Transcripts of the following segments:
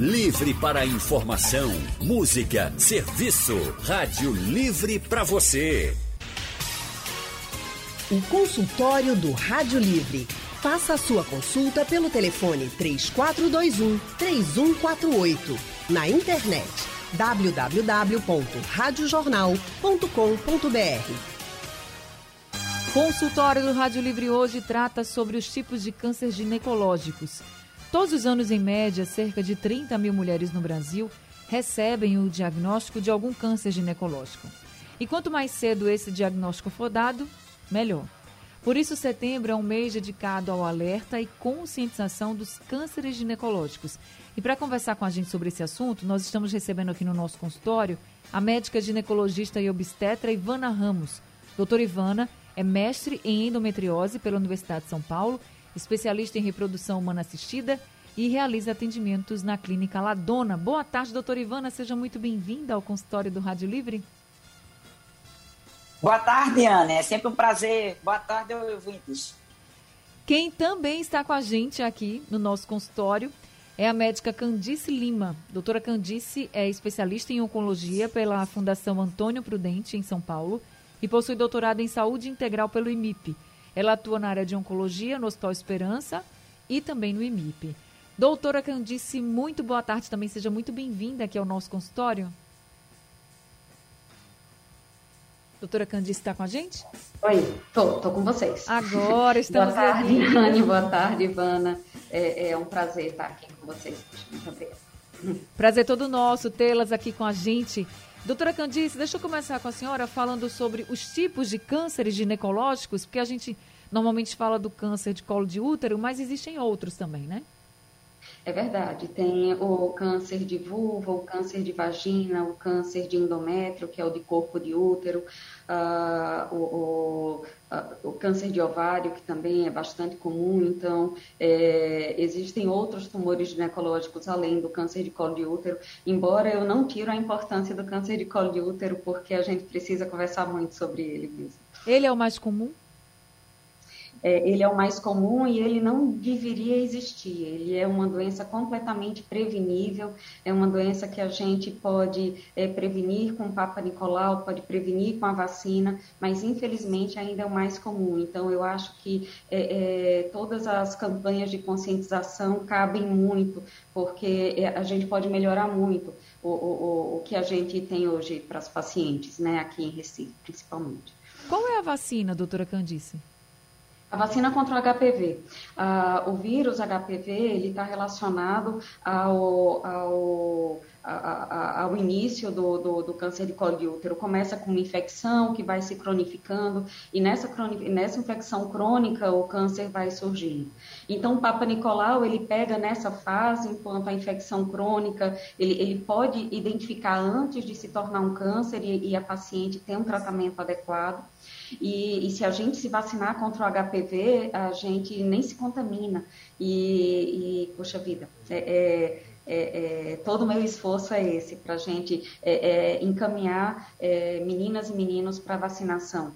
Livre para informação, música, serviço. Rádio Livre para você. O consultório do Rádio Livre. Faça a sua consulta pelo telefone 3421 3148. Na internet www.radiojornal.com.br. Consultório do Rádio Livre hoje trata sobre os tipos de câncer ginecológicos. Todos os anos, em média, cerca de 30 mil mulheres no Brasil recebem o diagnóstico de algum câncer ginecológico. E quanto mais cedo esse diagnóstico for dado, melhor. Por isso, setembro é um mês dedicado ao alerta e conscientização dos cânceres ginecológicos. E para conversar com a gente sobre esse assunto, nós estamos recebendo aqui no nosso consultório a médica ginecologista e obstetra Ivana Ramos. Doutora Ivana é mestre em endometriose pela Universidade de São Paulo, especialista em reprodução humana assistida e realiza atendimentos na clínica Ladona. Boa tarde, doutora Ivana. Seja muito bem-vinda ao consultório do Rádio Livre. Boa tarde, Ana. É sempre um prazer. Boa tarde, ouvintes. Quem também está com a gente aqui no nosso consultório é a médica Candice Lima. Doutora Candice é especialista em oncologia pela Fundação Antônio Prudente, em São Paulo, e possui doutorado em saúde integral pelo IMIP. Ela atua na área de oncologia no Hospital Esperança e também no IMIP. Doutora Candice, muito boa tarde também. Seja muito bem-vinda aqui ao nosso consultório. Doutora Candice está com a gente? Oi, tô, tô com vocês. Agora estamos Boa tarde, aqui. Anne, boa tarde, Ivana. É, é, um prazer estar aqui com vocês. Muito obrigada. Prazer todo nosso tê-las aqui com a gente. Doutora Candice, deixa eu começar com a senhora falando sobre os tipos de cânceres ginecológicos, porque a gente normalmente fala do câncer de colo de útero, mas existem outros também, né? É verdade, tem o câncer de vulva, o câncer de vagina, o câncer de endométrio, que é o de corpo de útero, uh, o, o, uh, o, câncer de ovário, que também é bastante comum. Então, é, existem outros tumores ginecológicos além do câncer de colo de útero, embora eu não tiro a importância do câncer de colo de útero, porque a gente precisa conversar muito sobre ele mesmo. Ele é o mais comum? É, ele é o mais comum e ele não deveria existir. Ele é uma doença completamente prevenível, é uma doença que a gente pode é, prevenir com o Papa Nicolau, pode prevenir com a vacina, mas infelizmente ainda é o mais comum. Então, eu acho que é, é todas as campanhas de conscientização cabem muito, porque é, a gente pode melhorar muito o, o, o que a gente tem hoje para as pacientes, né, aqui em Recife, principalmente. Qual é a vacina, doutora Candice? A vacina contra o HPV. Ah, o vírus HPV ele está relacionado ao, ao, ao início do, do, do, câncer de colo de útero. Começa com uma infecção que vai se cronificando e nessa, nessa infecção crônica o câncer vai surgindo. Então, o Papa Nicolau ele pega nessa fase, enquanto a infecção crônica, ele, ele pode identificar antes de se tornar um câncer e, e a paciente ter um tratamento adequado. E, e, se a gente se vacinar contra o HPV, a gente nem se contamina. E, e poxa vida, é, é, é, é todo o meu esforço é esse, para a gente é, é, encaminhar meninas e meninos para vacinação.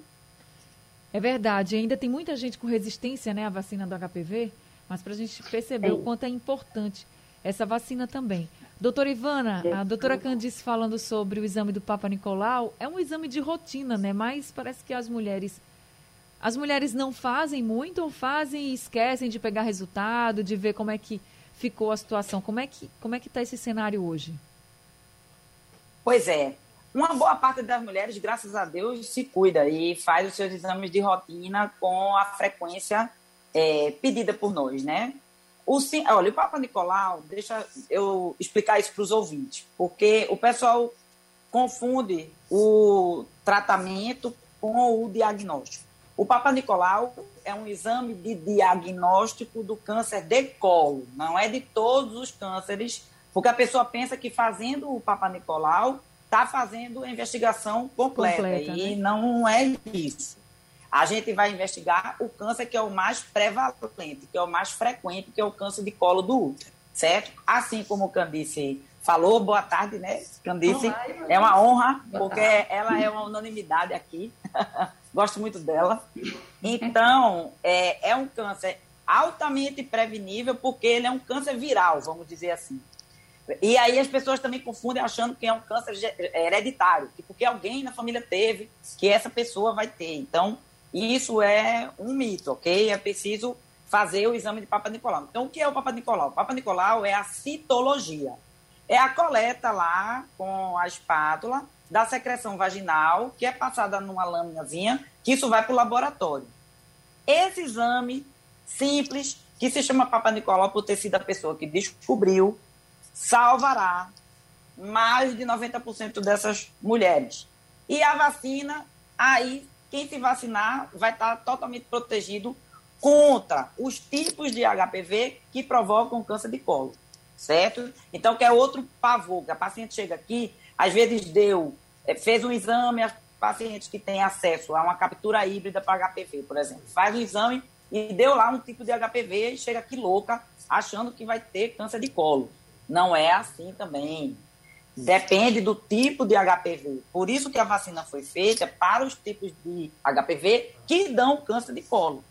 É verdade, ainda tem muita gente com resistência né, à vacina do HPV, mas para a gente perceber o quanto é importante essa vacina também. Doutora Ivana, a doutora Candice falando sobre o exame do Papa Nicolau, é um exame de rotina, né? Mas parece que as mulheres as mulheres não fazem muito ou fazem e esquecem de pegar resultado, de ver como é que ficou a situação. Como é que como é que está esse cenário hoje? Pois é, uma boa parte das mulheres, graças a Deus, se cuida e faz os seus exames de rotina com a frequência é, pedida por nós, né? O, olha, o Papa Nicolau, deixa eu explicar isso para os ouvintes, porque o pessoal confunde o tratamento com o diagnóstico. O Papa Nicolau é um exame de diagnóstico do câncer de colo, não é de todos os cânceres, porque a pessoa pensa que fazendo o Papa Nicolau está fazendo a investigação completa, completa e né? não é isso a gente vai investigar o câncer que é o mais prevalente, que é o mais frequente, que é o câncer de colo do útero, certo? Assim como o Candice falou, boa tarde, né, Candice? Olá, é uma honra, porque ela é uma unanimidade aqui. Gosto muito dela. Então, é, é um câncer altamente prevenível, porque ele é um câncer viral, vamos dizer assim. E aí as pessoas também confundem achando que é um câncer hereditário, que porque alguém na família teve, que essa pessoa vai ter. Então, isso é um mito, ok? É preciso fazer o exame de Papa Nicolau. Então, o que é o Papa Nicolau? O Papa Nicolau é a citologia. É a coleta lá com a espátula da secreção vaginal, que é passada numa lâminazinha, que isso vai para o laboratório. Esse exame simples, que se chama Papa Nicolau por ter sido a pessoa que descobriu, salvará mais de 90% dessas mulheres. E a vacina, aí, quem se vacinar vai estar totalmente protegido contra os tipos de HPV que provocam câncer de colo, certo? Então, que é outro pavor, que a paciente chega aqui, às vezes deu, é, fez um exame, as pacientes que têm acesso a uma captura híbrida para HPV, por exemplo, faz o exame e deu lá um tipo de HPV e chega aqui louca, achando que vai ter câncer de colo. Não é assim também. Depende do tipo de HPV. Por isso que a vacina foi feita para os tipos de HPV que dão câncer de colo.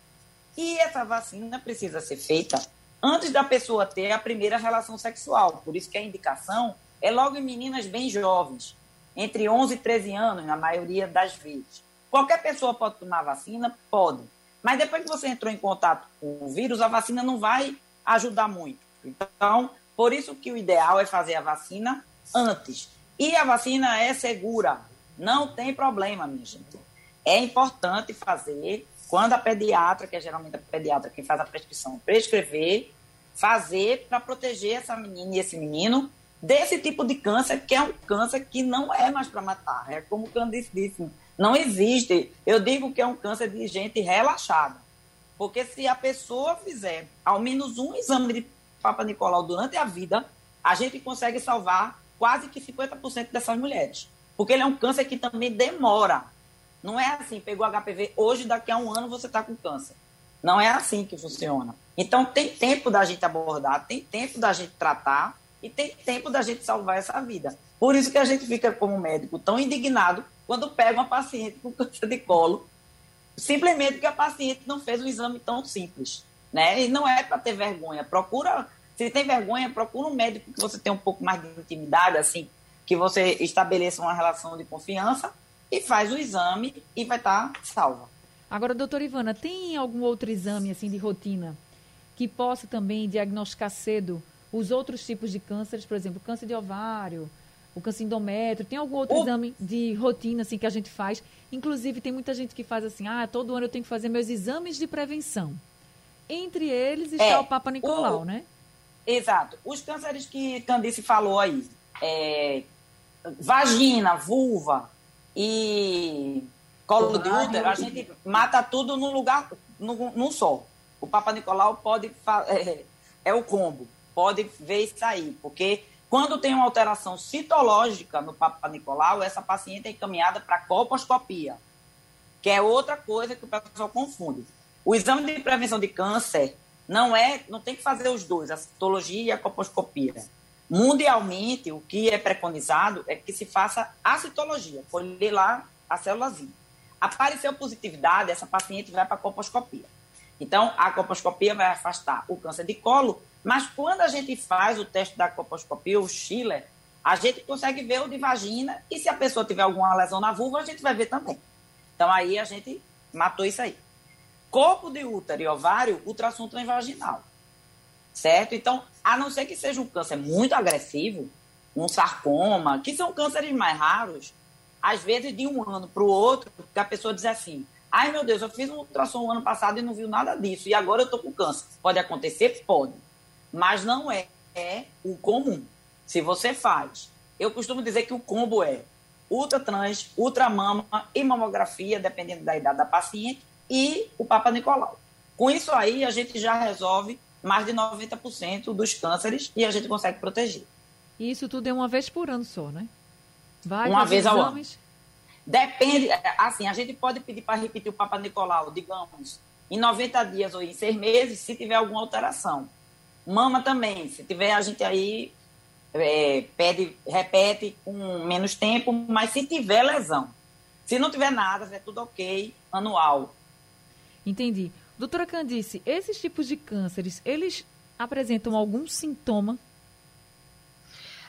E essa vacina precisa ser feita antes da pessoa ter a primeira relação sexual. Por isso que a indicação é logo em meninas bem jovens, entre 11 e 13 anos, na maioria das vezes. Qualquer pessoa pode tomar vacina? Pode. Mas depois que você entrou em contato com o vírus, a vacina não vai ajudar muito. Então, por isso que o ideal é fazer a vacina antes. E a vacina é segura, não tem problema, minha gente. É importante fazer quando a pediatra, que é geralmente a pediatra quem faz a prescrição, prescrever, fazer para proteger essa menina e esse menino desse tipo de câncer, que é um câncer que não é mais para matar. É como o Candice disse, não existe. Eu digo que é um câncer de gente relaxada. Porque se a pessoa fizer ao menos um exame de Papa Nicolau durante a vida, a gente consegue salvar quase que 50% dessas mulheres. Porque ele é um câncer que também demora. Não é assim, pegou HPV hoje, daqui a um ano você está com câncer. Não é assim que funciona. Então tem tempo da gente abordar, tem tempo da gente tratar e tem tempo da gente salvar essa vida. Por isso que a gente fica como médico tão indignado quando pega uma paciente com câncer de colo, simplesmente porque a paciente não fez um exame tão simples. Né? E não é para ter vergonha. Procura, se tem vergonha, procura um médico que você tenha um pouco mais de intimidade, assim, que você estabeleça uma relação de confiança e faz o exame e vai estar tá salva. Agora, doutora Ivana, tem algum outro exame assim de rotina que possa também diagnosticar cedo os outros tipos de cânceres, por exemplo, câncer de ovário, o câncer endométrio, tem algum outro o... exame de rotina assim que a gente faz? Inclusive tem muita gente que faz assim, ah, todo ano eu tenho que fazer meus exames de prevenção. Entre eles está é, o Papa Nicolau, o, né? Exato. Os cânceres que Candice falou aí, é, vagina, vulva e colo de útero, a gente mata tudo num lugar, num, num só. O Papa Nicolau pode é, é o combo, pode ver isso aí, porque quando tem uma alteração citológica no Papa Nicolau, essa paciente é encaminhada para colposcopia, que é outra coisa que o pessoal confunde. O exame de prevenção de câncer não é, não tem que fazer os dois, a citologia e a coposcopia. Mundialmente, o que é preconizado é que se faça a citologia, colher lá a célulazinha. Apareceu positividade, essa paciente vai para a coposcopia. Então, a coposcopia vai afastar o câncer de colo, mas quando a gente faz o teste da coposcopia, o Schiller, a gente consegue ver o de vagina e se a pessoa tiver alguma lesão na vulva, a gente vai ver também. Então, aí a gente matou isso aí. Corpo de útero e ovário, ultrassom transvaginal. Certo? Então, a não ser que seja um câncer muito agressivo, um sarcoma, que são cânceres mais raros, às vezes de um ano para o outro, que a pessoa diz assim: ai meu Deus, eu fiz um ultrassom ano passado e não viu nada disso, e agora eu estou com câncer. Pode acontecer? Pode. Mas não é, é o comum. Se você faz, eu costumo dizer que o combo é ultratrans, ultramama e mamografia, dependendo da idade da paciente, e o Papa Nicolau. Com isso aí, a gente já resolve mais de 90% dos cânceres e a gente consegue proteger. E isso tudo é uma vez por ano só, né? Vai uma vez ao ano. Depende, assim, a gente pode pedir para repetir o Papa Nicolau, digamos, em 90 dias ou em seis meses, se tiver alguma alteração. Mama também, se tiver, a gente aí é, pede, repete com menos tempo, mas se tiver lesão. Se não tiver nada, é tudo ok, anual. Entendi. Doutora Candice, esses tipos de cânceres, eles apresentam algum sintoma?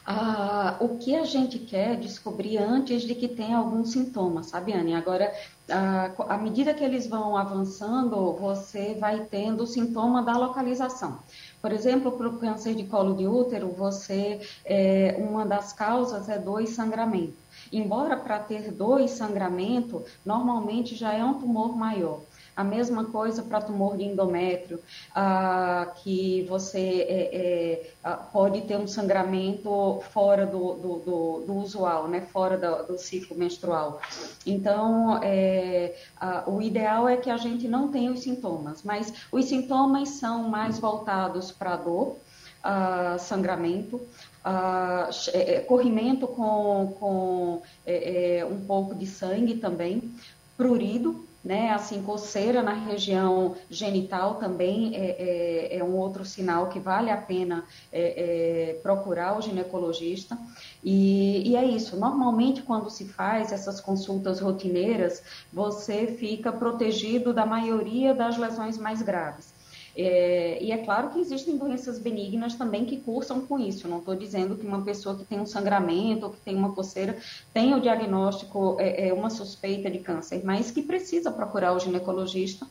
Ah, o que a gente quer descobrir antes de que tenha algum sintoma, sabe, Anne? Agora, ah, à medida que eles vão avançando, você vai tendo o sintoma da localização. Por exemplo, para o câncer de colo de útero, você é, uma das causas é dois sangramento. Embora para ter dois sangramento, normalmente já é um tumor maior. A mesma coisa para tumor de endométrio, ah, que você é, é, ah, pode ter um sangramento fora do, do, do, do usual, né? fora do, do ciclo menstrual. Então, é, ah, o ideal é que a gente não tenha os sintomas, mas os sintomas são mais voltados para dor, Uh, sangramento, uh, corrimento com, com é, é, um pouco de sangue também, prurido, né? Assim, coceira na região genital também é, é, é um outro sinal que vale a pena é, é, procurar o ginecologista. E, e, é isso. Normalmente, quando se faz essas consultas rotineiras, você fica protegido da maioria das lesões mais graves. É, e é claro que existem doenças benignas também que cursam com isso. Não estou dizendo que uma pessoa que tem um sangramento ou que tem uma coceira tem o diagnóstico, é, é, uma suspeita de câncer, mas que precisa procurar o ginecologista.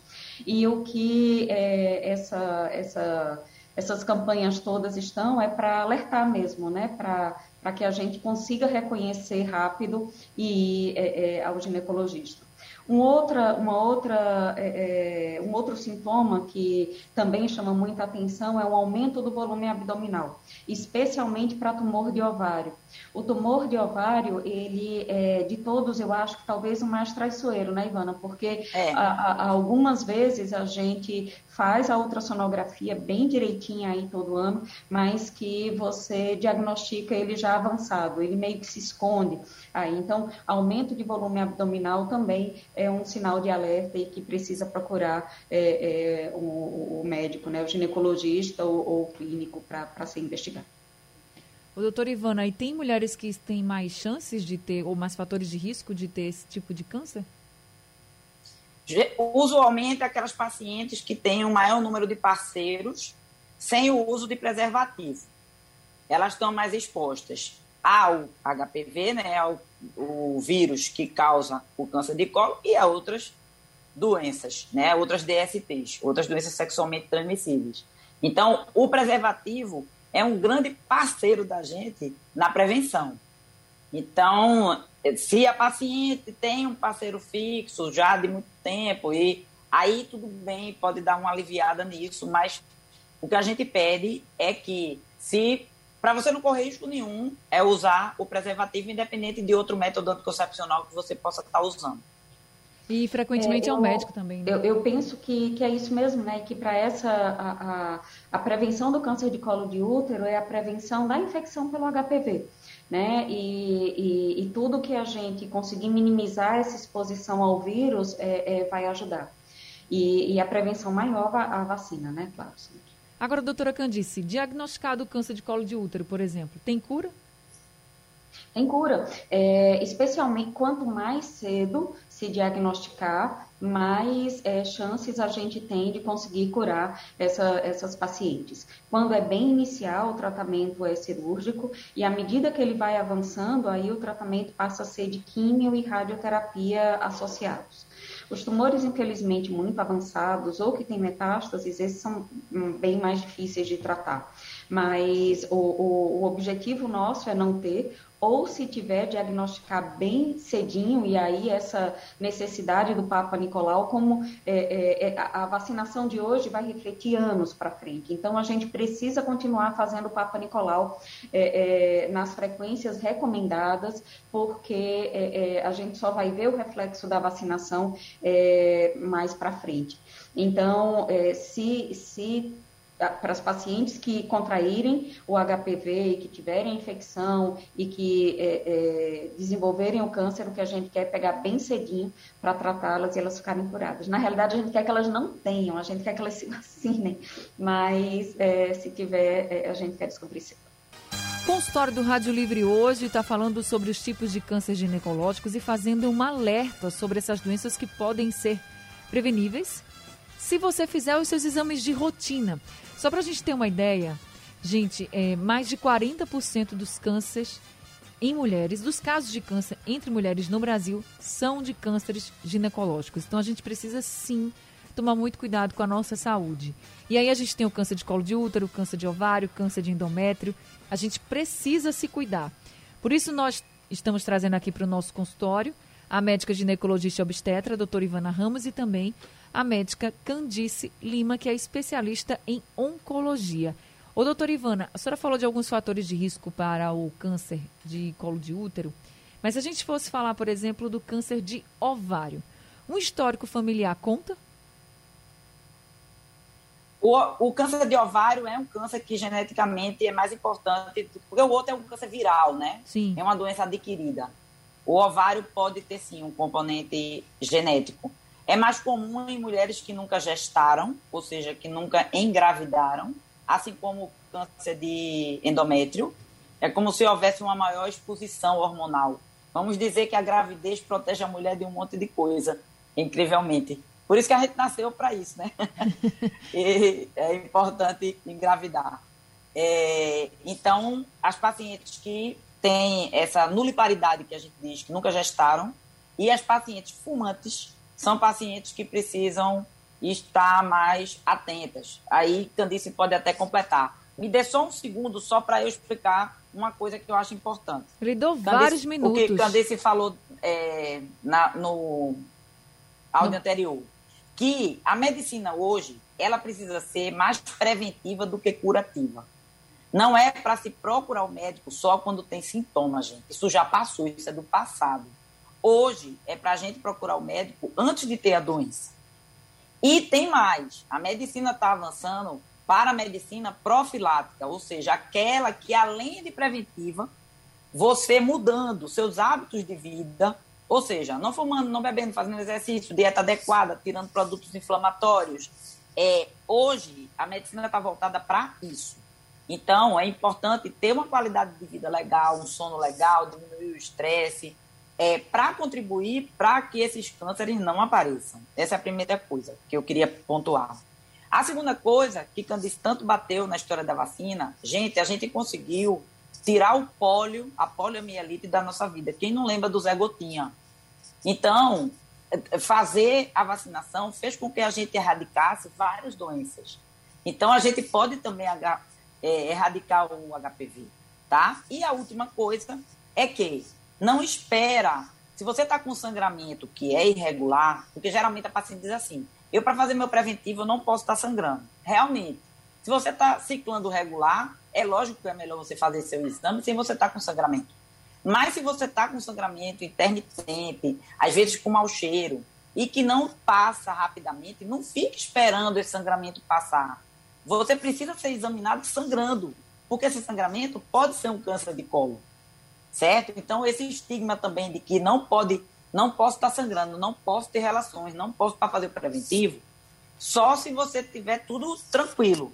E o que é, essa, essa, essas campanhas todas estão é para alertar mesmo, né? Para que a gente consiga reconhecer rápido e ir é, é, ao ginecologista. Um, outra, uma outra, é, é, um outro sintoma que também chama muita atenção é o aumento do volume abdominal, especialmente para tumor de ovário. O tumor de ovário, ele é, de todos, eu acho que talvez o mais traiçoeiro, né, Ivana? Porque é. a, a, algumas vezes a gente faz a ultrassonografia bem direitinha aí todo ano, mas que você diagnostica ele já avançado, ele meio que se esconde aí. Então, aumento de volume abdominal também é um sinal de alerta e que precisa procurar é, é, o, o, médico, né, o ginecologista ou, ou o clínico para ser investigado. O doutor Ivana, e tem mulheres que têm mais chances de ter, ou mais fatores de risco de ter esse tipo de câncer? Usualmente, aquelas pacientes que têm um maior número de parceiros sem o uso de preservativo. Elas estão mais expostas ao HPV, né, ao o vírus que causa o câncer de colo, e a outras doenças, né, outras DSTs, outras doenças sexualmente transmissíveis. Então, o preservativo é um grande parceiro da gente na prevenção. Então, se a paciente tem um parceiro fixo já de muito tempo, e aí tudo bem, pode dar uma aliviada nisso, mas o que a gente pede é que, se para você não correr risco nenhum, é usar o preservativo independente de outro método anticoncepcional que você possa estar usando. E frequentemente é, eu, é um médico também. Né? Eu, eu, penso que, que é isso mesmo, né? Que para essa a, a, a, prevenção do câncer de colo de útero é a prevenção da infecção pelo HPV. Né? E, e, e tudo que a gente conseguir minimizar essa exposição ao vírus é, é vai ajudar. E, e, a prevenção maior a vacina, né? Claro. Agora, doutora Candice, diagnosticado câncer de colo de útero, por exemplo, tem cura? Tem cura, é, especialmente quanto mais cedo se diagnosticar, mais é, chances a gente tem de conseguir curar essa, essas pacientes. Quando é bem inicial, o tratamento é cirúrgico e à medida que ele vai avançando, aí o tratamento passa a ser de químio e radioterapia associados. Os tumores, infelizmente, muito avançados ou que têm metástases, esses são hum, bem mais difíceis de tratar. Mas o, o, o objetivo nosso é não ter ou se tiver diagnosticar bem cedinho e aí essa necessidade do Papa Nicolau, como é, é, é a vacinação de hoje vai refletir anos para frente. Então a gente precisa continuar fazendo o Papa Nicolau é, é nas frequências recomendadas, porque é, a gente só vai ver o reflexo da vacinação mais para frente. Então, se, se para as pacientes que contraírem o HPV e que tiverem infecção e que é, é, desenvolverem o câncer, o que a gente quer é pegar bem cedinho para tratá-las e elas ficarem curadas. Na realidade, a gente quer que elas não tenham, a gente quer que elas se vacinem, mas é, se tiver, é, a gente quer descobrir cedo. Consultório do Rádio Livre hoje está falando sobre os tipos de câncer ginecológicos e fazendo um alerta sobre essas doenças que podem ser preveníveis se você fizer os seus exames de rotina. Só para a gente ter uma ideia, Gente, é, mais de 40% dos cânceres em mulheres, dos casos de câncer entre mulheres no Brasil, são de cânceres ginecológicos. Então a gente precisa sim tomar muito cuidado com a nossa saúde. E aí a gente tem o câncer de colo de útero, câncer de ovário, câncer de endométrio. A gente precisa se cuidar. Por isso nós estamos trazendo aqui para o nosso consultório a médica ginecologista obstetra, a doutora Ivana Ramos, e também a médica Candice Lima, que é especialista em oncologia. Ô, doutora Ivana, a senhora falou de alguns fatores de risco para o câncer de colo de útero, mas se a gente fosse falar, por exemplo, do câncer de ovário, um histórico familiar conta? O, o, câncer de ovário é um câncer que geneticamente é mais importante, porque o outro é um câncer viral, né? Sim. É uma doença adquirida. O ovário pode ter sim um componente genético. É mais comum em mulheres que nunca gestaram, ou seja, que nunca engravidaram, assim como o câncer de endométrio. É como se houvesse uma maior exposição hormonal. Vamos dizer que a gravidez protege a mulher de um monte de coisa, incrivelmente. Por isso que a gente nasceu para isso, né? e é importante engravidar. É, então, as pacientes que tem essa nuliparidade que a gente diz, que nunca gestaram, e as pacientes fumantes são pacientes que precisam estar mais atentas. Aí Candice pode até completar. Me dê só um segundo só para eu explicar uma coisa que eu acho importante. Ele deu Candice, vários minutos. O que Candice falou é, na, no áudio Não. anterior, que a medicina hoje ela precisa ser mais preventiva do que curativa. Não é para se procurar o médico só quando tem sintomas, gente. Isso já passou, isso é do passado. Hoje é para a gente procurar o médico antes de ter a doença. E tem mais: a medicina está avançando para a medicina profilática, ou seja, aquela que, além de preventiva, você mudando seus hábitos de vida, ou seja, não fumando, não bebendo, fazendo exercício, dieta adequada, tirando produtos inflamatórios. É, hoje, a medicina está voltada para isso. Então, é importante ter uma qualidade de vida legal, um sono legal, diminuir o estresse, é, para contribuir para que esses cânceres não apareçam. Essa é a primeira coisa que eu queria pontuar. A segunda coisa que Candice tanto bateu na história da vacina, gente, a gente conseguiu tirar o pólio, a poliomielite da nossa vida. Quem não lembra do Zé Gotinha? Então, fazer a vacinação fez com que a gente erradicasse várias doenças. Então, a gente pode também é, erradicar o HPV, tá? E a última coisa é que não espera. Se você está com sangramento que é irregular, porque geralmente a paciente diz assim: eu, para fazer meu preventivo, eu não posso estar tá sangrando. Realmente. Se você está ciclando regular, é lógico que é melhor você fazer seu exame sem você estar tá com sangramento. Mas se você está com sangramento intermitente, às vezes com mau cheiro, e que não passa rapidamente, não fique esperando esse sangramento passar. Você precisa ser examinado sangrando, porque esse sangramento pode ser um câncer de colo, certo? Então esse estigma também de que não pode, não posso estar sangrando, não posso ter relações, não posso estar fazendo preventivo, só se você tiver tudo tranquilo.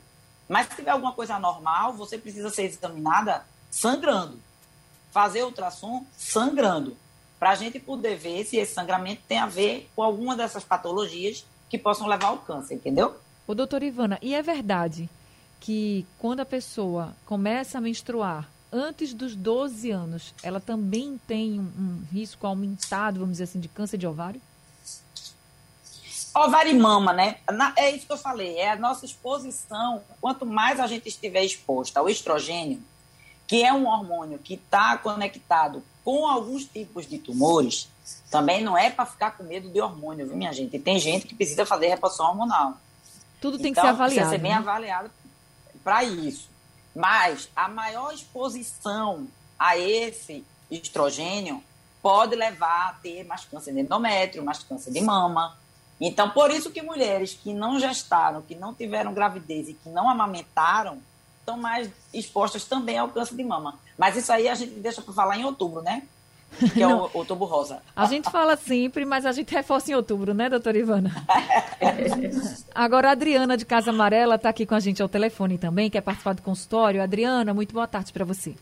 Mas se tiver alguma coisa anormal, você precisa ser examinada sangrando. Fazer ultrassom sangrando. Para a gente poder ver se esse sangramento tem a ver com alguma dessas patologias que possam levar ao câncer, entendeu? O doutor Ivana, e é verdade que quando a pessoa começa a menstruar antes dos 12 anos, ela também tem um, um risco aumentado, vamos dizer assim, de câncer de ovário? Ovário e mama, né? É isso que eu falei, é a nossa exposição. Quanto mais a gente estiver exposta ao estrogênio, que é um hormônio que está conectado com alguns tipos de tumores, também não é para ficar com medo de hormônio, viu, minha gente? E tem gente que precisa fazer reposição hormonal. Tudo tem então, que ser avaliado. Precisa ser bem né? avaliado para isso. Mas a maior exposição a esse estrogênio pode levar a ter mais câncer de endométrio, mais câncer de mama. Então, por isso que mulheres que não gestaram, que não tiveram gravidez e que não amamentaram, estão mais expostas também ao câncer de mama. Mas isso aí a gente deixa para falar em outubro, né? Que é o outubro rosa. A gente fala sempre, mas a gente reforça em outubro, né, doutora Ivana? Agora, a Adriana de Casa Amarela está aqui com a gente ao telefone também, quer participar do consultório. Adriana, muito boa tarde para você.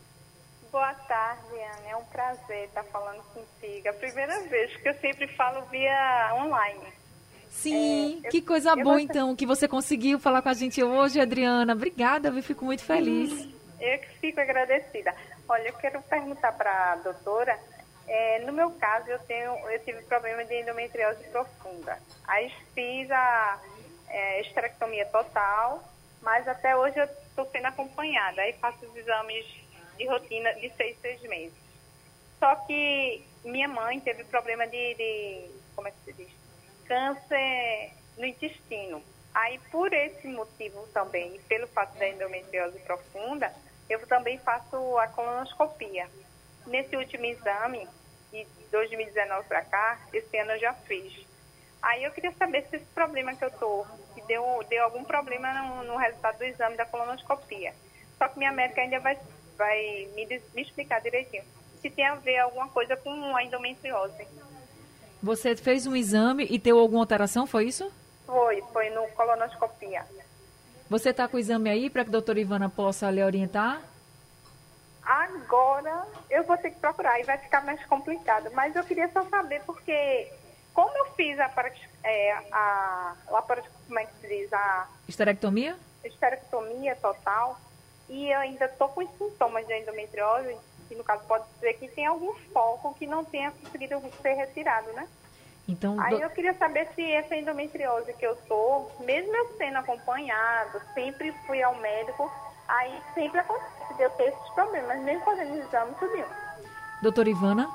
Boa tarde, Ana. É um prazer estar falando contigo. A primeira vez que eu sempre falo via online. Sim, é, que coisa boa gost... então que você conseguiu falar com a gente hoje, Adriana. Obrigada, eu fico muito feliz. Eu que fico agradecida. Olha, eu quero perguntar para a doutora. É, no meu caso, eu tenho, eu tive problema de endometriose profunda. Aí fiz a é, esterectomia total, mas até hoje eu estou sendo acompanhada. Aí faço os exames de rotina de seis, seis meses. Só que minha mãe teve problema de, de como é que se diz? Câncer no intestino. Aí, por esse motivo também, e pelo fato da endometriose profunda, eu também faço a colonoscopia. Nesse último exame, de 2019 para cá, esse ano eu já fiz. Aí eu queria saber se esse problema que eu tô, que deu, deu algum problema no, no resultado do exame da colonoscopia. Só que minha médica ainda vai, vai me, me explicar direitinho se tem a ver alguma coisa com a endometriose. Você fez um exame e teve alguma alteração, foi isso? Foi, foi no colonoscopia. Você está com o exame aí para que a doutora Ivana possa lhe orientar? Agora eu vou ter que procurar e vai ficar mais complicado. Mas eu queria só saber porque, como eu fiz a, é, a, a como é que se diz? A esterectomia? Esterectomia total. E eu ainda estou com os sintomas de endometriose, que no caso pode ser que tem algum foco que não tenha conseguido ser retirado, né? Então, Aí do... eu queria saber se essa endometriose que eu tô, mesmo eu sendo acompanhado, sempre fui ao médico, aí sempre acontece de eu ter esses problemas, mesmo fazendo exame, tudo. Doutora Ivana?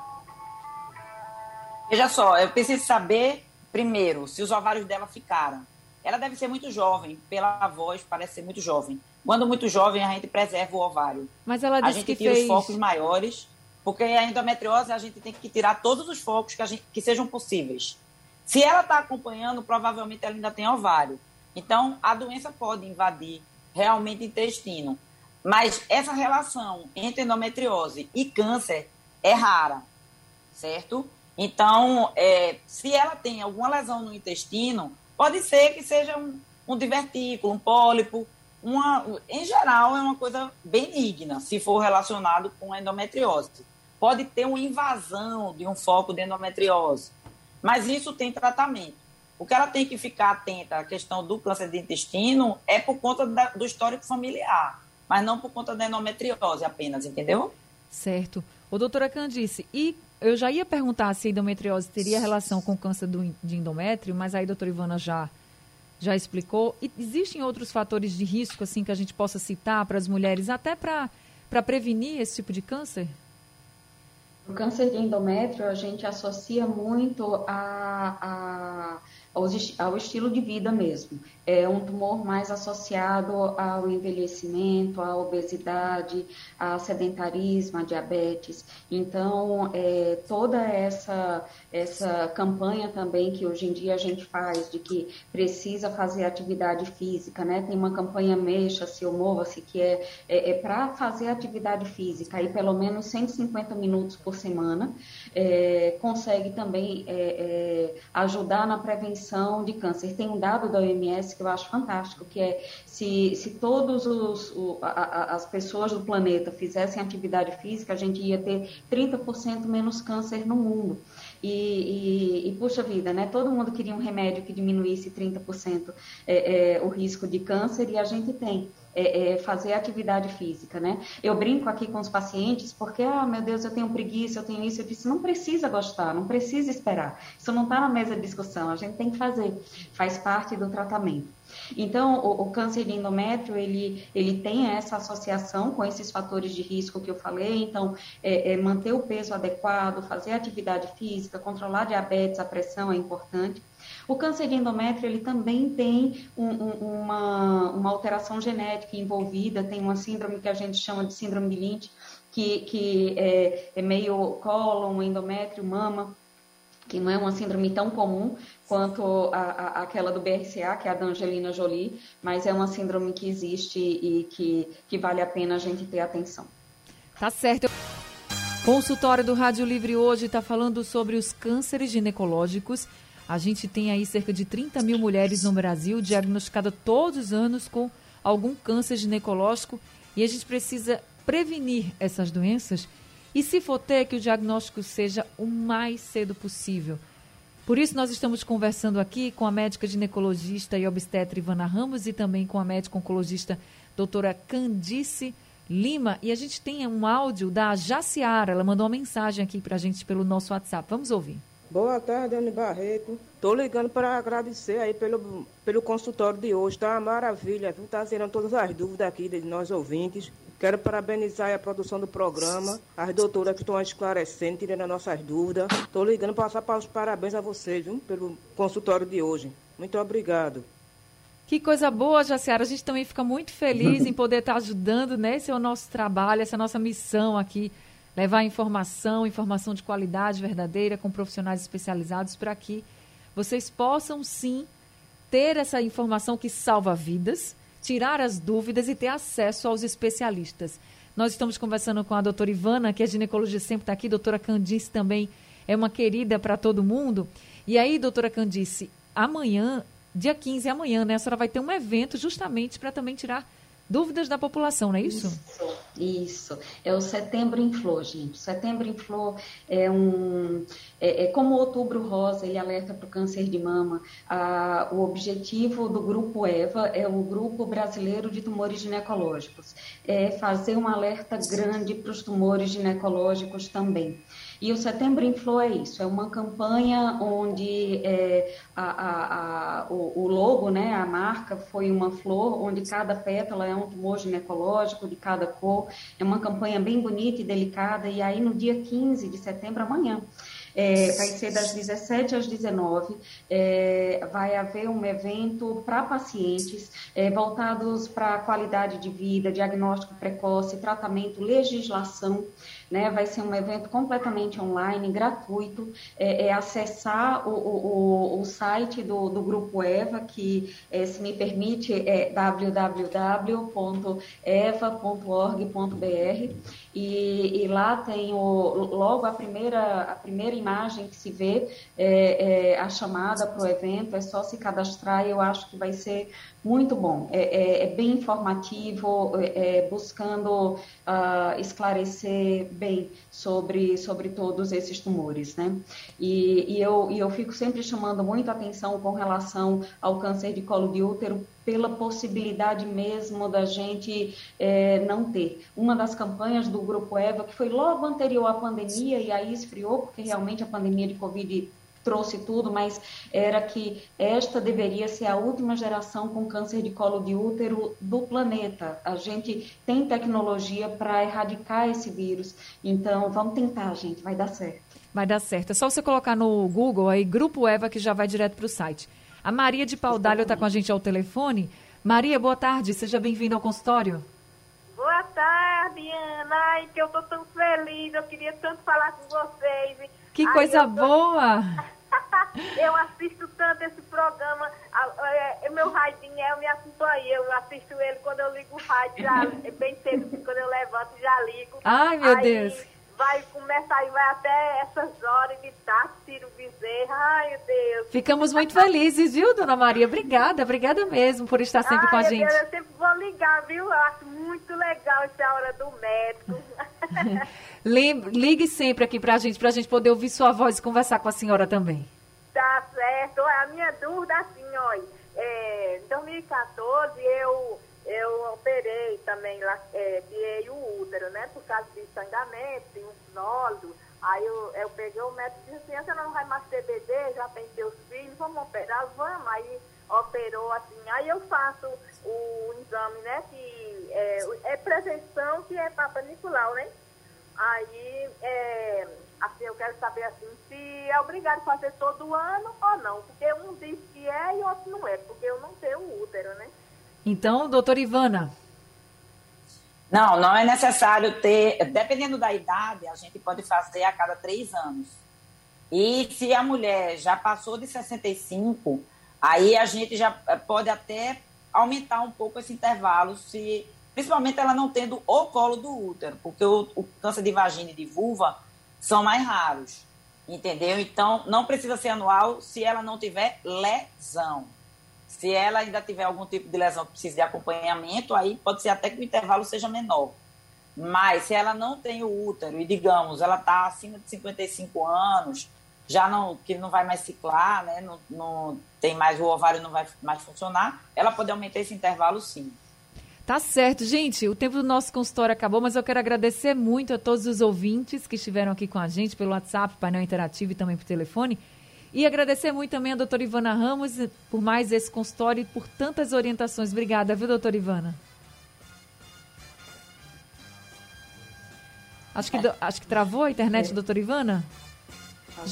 Veja só, eu preciso saber, primeiro, se os ovários dela ficaram. Ela deve ser muito jovem, pela voz parece ser muito jovem. Quando muito jovem, a gente preserva o ovário. Mas ela disse a gente que tira fez... os focos maiores, porque a endometriose a gente tem que tirar todos os focos que, gente, que sejam possíveis. Se ela está acompanhando, provavelmente ela ainda tem ovário. Então, a doença pode invadir realmente intestino. Mas essa relação entre endometriose e câncer é rara, certo? Então, é, se ela tem alguma lesão no intestino, pode ser que seja um, um divertículo, um pólipo, uma, em geral, é uma coisa benigna, se for relacionado com endometriose. Pode ter uma invasão de um foco de endometriose, mas isso tem tratamento. O que ela tem que ficar atenta à questão do câncer de intestino é por conta da, do histórico familiar, mas não por conta da endometriose apenas, entendeu? Certo. O doutora Candice, e eu já ia perguntar se a endometriose teria relação com o câncer do, de endométrio, mas aí a doutora Ivana já já explicou. E existem outros fatores de risco assim que a gente possa citar para as mulheres, até para prevenir esse tipo de câncer? O câncer de endométrio a gente associa muito a, a ao, estilo de vida mesmo. É um tumor mais associado ao envelhecimento, à obesidade, ao sedentarismo, à diabetes. Então, é, toda essa, essa campanha também que hoje em dia a gente faz de que precisa fazer atividade física, né? Tem uma campanha Mexa-se ou Mova-se que é, é, é para fazer atividade física, aí pelo menos 150 minutos por semana, é, consegue também é, é, ajudar na prevenção prevenção de câncer. Tem um dado da OMS que eu acho fantástico, que é se, se todas as pessoas do planeta fizessem atividade física, a gente ia ter 30% menos câncer no mundo. E, e, e, puxa vida, né? Todo mundo queria um remédio que diminuísse 30% é, é, o risco de câncer e a gente tem é, é, fazer atividade física, né? Eu brinco aqui com os pacientes porque, ah, meu Deus, eu tenho preguiça, eu tenho isso. Eu disse, não precisa gostar, não precisa esperar. Isso não está na mesa de discussão, a gente tem que fazer, faz parte do tratamento. Então, o, o, câncer de endométrio, ele, ele tem essa associação com esses fatores de risco que eu falei, então, é, é manter o peso adequado, fazer atividade física, controlar diabetes, a pressão é importante. O câncer de endométrio ele também tem um, um, uma, uma alteração genética envolvida, tem uma síndrome que a gente chama de síndrome de Lynch, que, que é, é meio cólon, endométrio, mama, que não é uma síndrome tão comum quanto a, a, aquela do BRCA, que é a da Angelina Jolie, mas é uma síndrome que existe e que, que vale a pena a gente ter atenção. Tá certo. Consultório do Rádio Livre hoje está falando sobre os cânceres ginecológicos a gente tem aí cerca de 30 mil mulheres no Brasil diagnosticadas todos os anos com algum câncer ginecológico e a gente precisa prevenir essas doenças e, se for ter, que o diagnóstico seja o mais cedo possível. Por isso, nós estamos conversando aqui com a médica ginecologista e obstetra Ivana Ramos e também com a médica oncologista doutora Candice Lima. E a gente tem um áudio da Jaciara. Ela mandou uma mensagem aqui para a gente pelo nosso WhatsApp. Vamos ouvir. Boa tarde, Anne Barreto. Estou ligando para agradecer aí pelo, pelo consultório de hoje. Tá uma maravilha, viu? Tá zerando todas as dúvidas aqui de nós ouvintes. Quero parabenizar a produção do programa, as doutoras que estão esclarecendo, tirando as nossas dúvidas. Estou ligando para passar os parabéns a vocês, viu, pelo consultório de hoje. Muito obrigado. Que coisa boa, Jaciara. A gente também fica muito feliz em poder estar ajudando, né? Esse é o nosso trabalho, essa é a nossa missão aqui. Levar informação, informação de qualidade verdadeira, com profissionais especializados, para que vocês possam sim ter essa informação que salva vidas tirar as dúvidas e ter acesso aos especialistas. Nós estamos conversando com a doutora Ivana, que é ginecologista, sempre está aqui, doutora Candice também é uma querida para todo mundo. E aí, doutora Candice, amanhã, dia 15, amanhã, né, a senhora vai ter um evento justamente para também tirar dúvidas da população, não é isso? Isso, isso. É o Setembro em Flor, gente. Setembro em Flor é um. É, é como Outubro Rosa, ele alerta para o câncer de mama. O objetivo do Grupo EVA é o Grupo Brasileiro de Tumores Ginecológicos. É fazer um alerta grande para os tumores ginecológicos também. E o Setembro em Flor é isso, é uma campanha onde é, a, a, a, o, o, logo, né, a marca foi uma flor, onde cada pétala é um tumor ginecológico de cada cor. É uma campanha bem bonita e delicada. E aí, no dia 15 de setembro, amanhã, é, vai ser das 17 às 19. É, vai haver um evento para pacientes é, voltados para qualidade de vida, diagnóstico precoce, tratamento, legislação. Né? Vai ser um evento completamente online, gratuito. É, é acessar o, o, o, site do, do Grupo EVA, que, é, se me permite, é www.eva.org.br. E, e, lá tem o, logo a primeira, a primeira imagem que se vê, é, é a chamada para o evento, é só se cadastrar e eu acho que vai ser muito bom. É, é, é bem informativo, é, é buscando uh, esclarecer bem sobre, sobre todos esses tumores, né? E, e, eu, e eu fico sempre chamando muito atenção com relação ao câncer de colo de útero pela possibilidade mesmo da gente é, não ter. Uma das campanhas do Grupo EVA, que foi logo anterior à pandemia, e aí esfriou, porque realmente a pandemia de Covid trouxe tudo, mas era que esta deveria ser a última geração com câncer de colo de útero do planeta. A gente tem tecnologia para erradicar esse vírus. Então, vamos tentar, gente, vai dar certo. Vai dar certo. É só você colocar no Google aí, Grupo Eva, que já vai direto para o site. A Maria de Paudalho está com a gente ao telefone. Maria, boa tarde. Seja bem-vinda ao consultório. Boa tarde, Ana. Ai, que eu tô tão feliz. Eu queria tanto falar com vocês. Que Ai, coisa tô... boa! eu assisto tanto esse programa. É, meu radinho é, eu me assisto aí. Eu assisto ele quando eu ligo o rádio, já, é bem cedo, quando eu levanto, já ligo. Ai, meu aí, Deus. Vai começar e vai até essas horas de tarde, Ciro Bezerra. Ai, meu Deus. Ficamos muito felizes, viu, dona Maria? Obrigada, obrigada mesmo por estar sempre Ai, com a gente. Deus, eu sempre vou ligar, viu? Eu acho muito legal essa hora do médico. Ligue sempre aqui pra gente, pra gente poder ouvir sua voz e conversar com a senhora também. Tá certo. A minha dúvida, assim, olha, é, em 2014 eu, eu operei também, é, o útero, né, por causa de sangramento, de um nódulo. Aí eu, eu peguei o médico e disse assim, você não vai mais ter bebê, já tem seus filhos, vamos operar, vamos. Aí operou assim, aí eu faço o exame, né, que é, é prevenção que é Papa Nicolau, né? Aí, é, assim, eu quero saber assim, se é obrigado a fazer todo ano ou não, porque um diz que é e outro não é, porque eu não tenho útero, né? Então, doutora Ivana. Não, não é necessário ter, dependendo da idade, a gente pode fazer a cada três anos. E se a mulher já passou de 65, aí a gente já pode até aumentar um pouco esse intervalo, se principalmente ela não tendo o colo do útero, porque o, o câncer de vagina e de vulva são mais raros, entendeu? Então, não precisa ser anual se ela não tiver lesão. Se ela ainda tiver algum tipo de lesão que precise de acompanhamento, aí pode ser até que o intervalo seja menor. Mas se ela não tem o útero e, digamos, ela está acima de 55 anos, já não que não vai mais ciclar, né? Não, não tem mais o ovário não vai mais funcionar, ela pode aumentar esse intervalo sim. Tá certo, gente. O tempo do nosso consultório acabou, mas eu quero agradecer muito a todos os ouvintes que estiveram aqui com a gente pelo WhatsApp, painel interativo e também por telefone. E agradecer muito também a doutora Ivana Ramos por mais esse consultório e por tantas orientações. Obrigada, viu, doutora Ivana? Acho que, acho que travou a internet, é. doutora Ivana?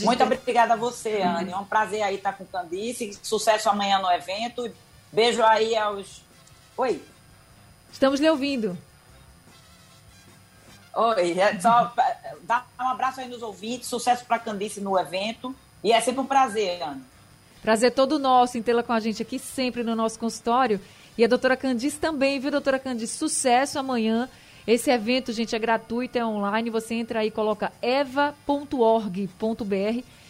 Muito obrigada a você, Anne. É um prazer aí estar com o Candice. Sucesso amanhã no evento. Beijo aí aos. Oi. Estamos lhe ouvindo. Oi, é só dar um abraço aí nos ouvintes, sucesso para Candice no evento. E é sempre um prazer, Anne. Prazer todo nosso em tê-la com a gente aqui sempre no nosso consultório. E a doutora Candice também, viu, doutora Candice? Sucesso amanhã esse evento, gente, é gratuito, é online. Você entra aí, coloca eva.org.br,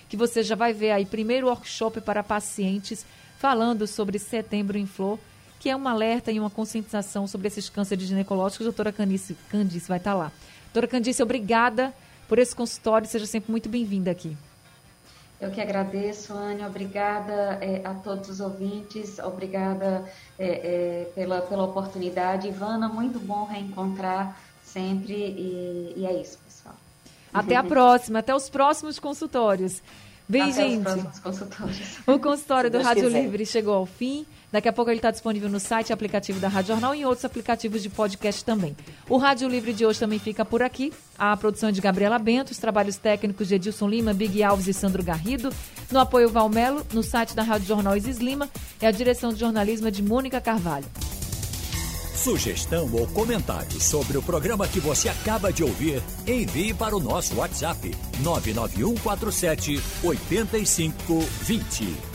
que você já vai ver aí primeiro workshop para pacientes falando sobre setembro em flor, que é um alerta e uma conscientização sobre esses cânceres ginecológicos. Doutora Candice, Candice vai estar lá. Doutora Candice, obrigada por esse consultório. Seja sempre muito bem-vinda aqui. Eu que agradeço, Ania, obrigada é, a todos os ouvintes, obrigada é, é, pela, pela oportunidade. Ivana, muito bom reencontrar sempre e, e é isso, pessoal. Até a próxima, até os próximos consultórios. Bem, até gente, o consultório do Rádio quiser. Livre chegou ao fim. Daqui a pouco ele está disponível no site aplicativo da Rádio Jornal e em outros aplicativos de podcast também. O Rádio Livre de hoje também fica por aqui. A produção é de Gabriela Bento, os trabalhos técnicos de Edilson Lima, Big Alves e Sandro Garrido. No apoio Valmelo, no site da Rádio Jornal Isis Lima e a direção de jornalismo é de Mônica Carvalho. Sugestão ou comentário sobre o programa que você acaba de ouvir, envie para o nosso WhatsApp 99147 8520.